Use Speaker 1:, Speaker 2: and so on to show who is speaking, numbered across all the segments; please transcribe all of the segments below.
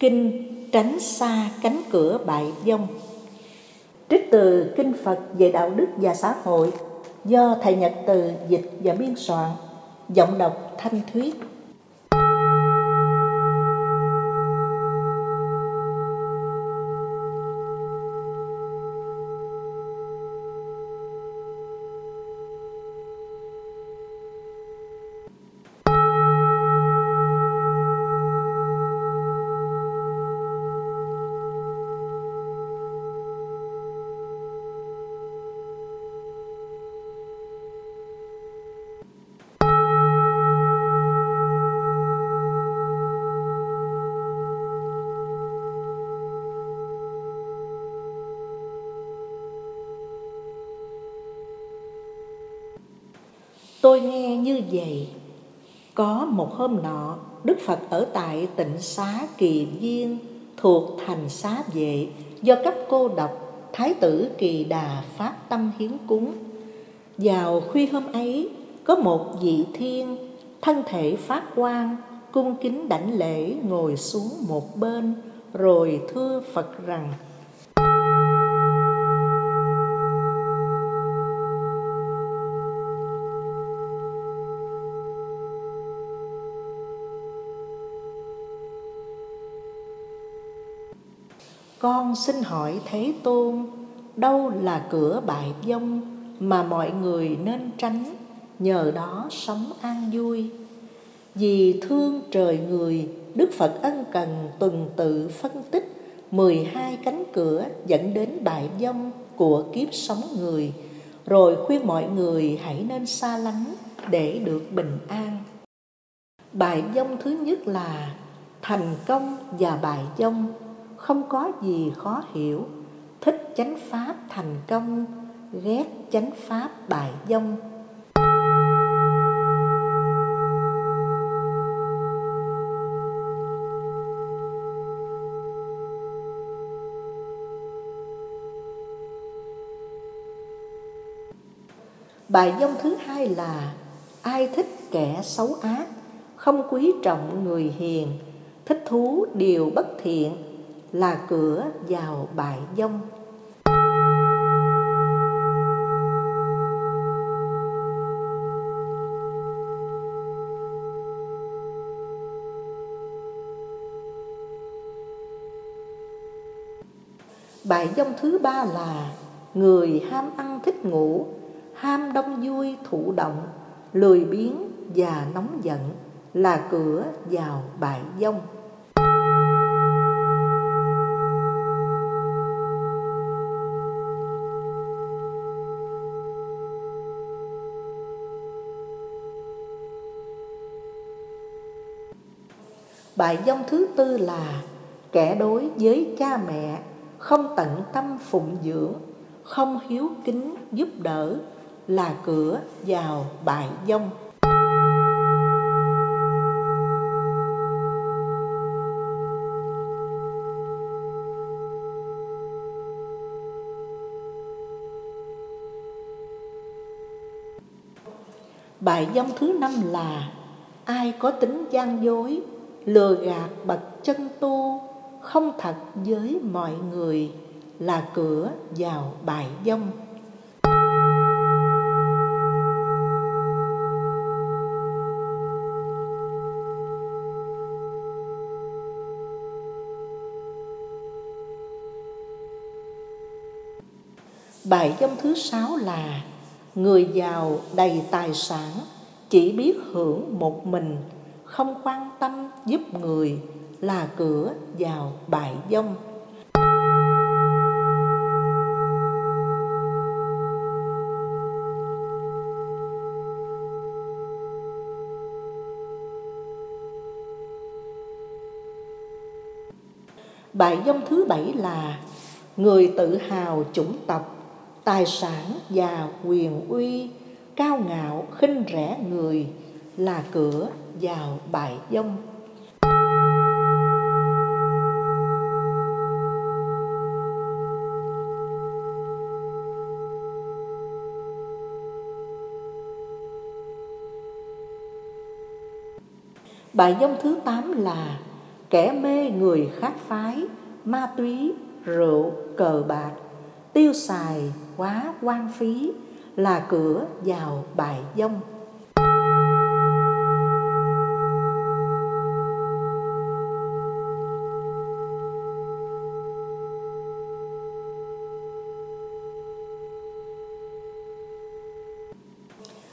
Speaker 1: Kinh tránh xa cánh cửa bại vong Trích từ Kinh Phật về đạo đức và xã hội do Thầy Nhật Từ dịch và biên soạn, giọng đọc thanh thuyết. Tôi nghe như vậy, Có một hôm nọ, Đức Phật ở tại tịnh xá Kỳ Viên Thuộc thành xá vệ Do cấp cô độc Thái tử Kỳ Đà phát tâm hiến cúng. Vào khuya hôm ấy, Có một vị thiên Thân thể phát quang, Cung kính đảnh lễ ngồi xuống một bên, Rồi thưa Phật rằng Con xin hỏi Thế Tôn, Đâu là cửa bại vong Mà mọi người nên tránh? Nhờ đó sống an vui. Vì thương trời người, Đức Phật ân cần tuần tự phân tích 12 cánh cửa dẫn đến bại vong của kiếp sống người. Rồi khuyên mọi người hãy nên xa lánh để được bình an. Bại vong thứ nhất là thành công và bại vong không có gì khó hiểu. Thích chánh pháp thành công, ghét chánh pháp bại vong Bài dông thứ hai là, Ai thích kẻ xấu ác, Không quý trọng người hiền, Thích thú điều bất thiện là cửa vào bại dông. Bại dông thứ ba là Người ham ăn thích ngủ, Ham đông vui thụ động, Lười biếng và nóng giận Là cửa vào bại dông. Bài dông thứ tư là Kẻ đối với cha mẹ, Không tận tâm phụng dưỡng, Không hiếu kính giúp đỡ, Là cửa vào bài dông. Bài dông thứ năm là Ai có tính gian dối lừa gạt bậc chân tu không thật với mọi người là cửa vào bài dông Bài dông thứ sáu là Người giàu đầy tài sản Chỉ biết hưởng một mình không quan tâm giúp người là cửa vào bại dông. Bại dông thứ bảy là Người tự hào chủng tộc, Tài sản và quyền uy, Cao ngạo, khinh rẻ người Là cửa vào bài dông. Bài dông thứ 8 là kẻ mê người khác phái, ma túy, rượu, cờ bạc, tiêu xài quá quan phí là cửa vào bài dông.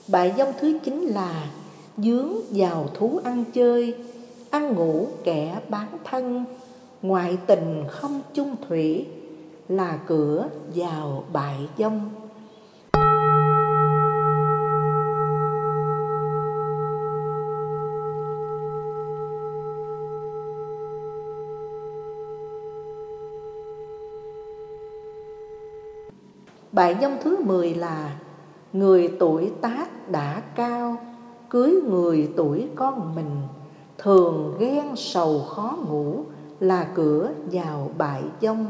Speaker 1: Bài dông thứ chín là Dướng vào thú ăn chơi, Ăn ngủ kẻ bán thân. Ngoại tình không chung thủy, Là cửa vào bại dông. Bài dông thứ 10 là Người tuổi tác đã cao, Cưới người tuổi con mình. Thường ghen sầu khó ngủ, Là cửa vào bại dông.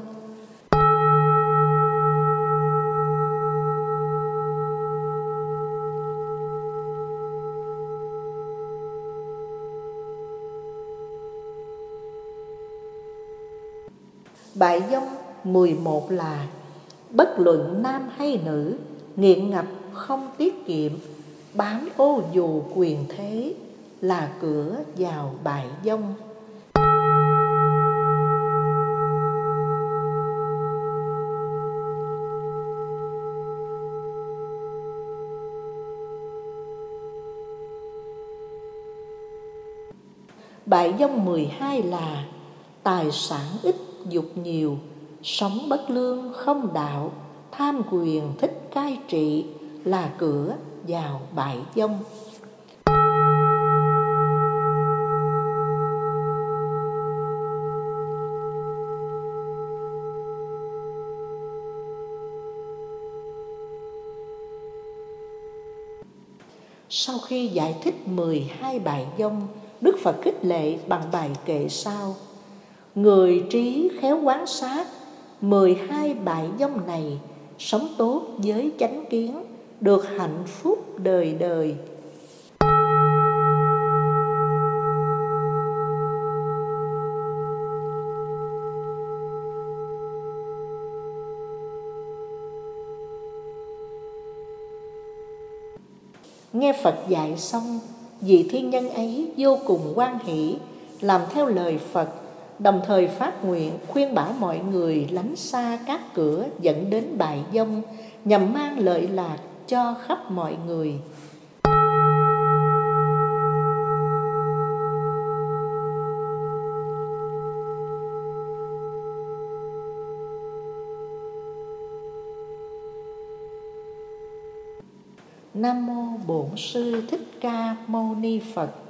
Speaker 1: Bại dông 11 là, Bất luận nam hay nữ, Nghiện ngập không tiết kiệm, Bám ô dù quyền thế, Là cửa vào bại dông Bại dông 12 là Tài sản ít, dục nhiều, Sống bất lương không đạo, Tham quyền thích cai trị là cửa vào bại dông Sau khi giải thích 12 bài dông, Đức Phật khích lệ bằng bài kệ sau. Người trí khéo quán sát, 12 bài dông này sống tốt với chánh kiến, được hạnh phúc đời đời. Nghe Phật dạy xong, vị thiên nhân ấy vô cùng quan hỷ, làm theo lời Phật, đồng thời phát nguyện khuyên bảo mọi người lánh xa các cửa dẫn đến bài dông, nhằm mang lợi lạc cho khắp mọi người. Nam mô Bổn sư Thích Ca Mâu Ni Phật.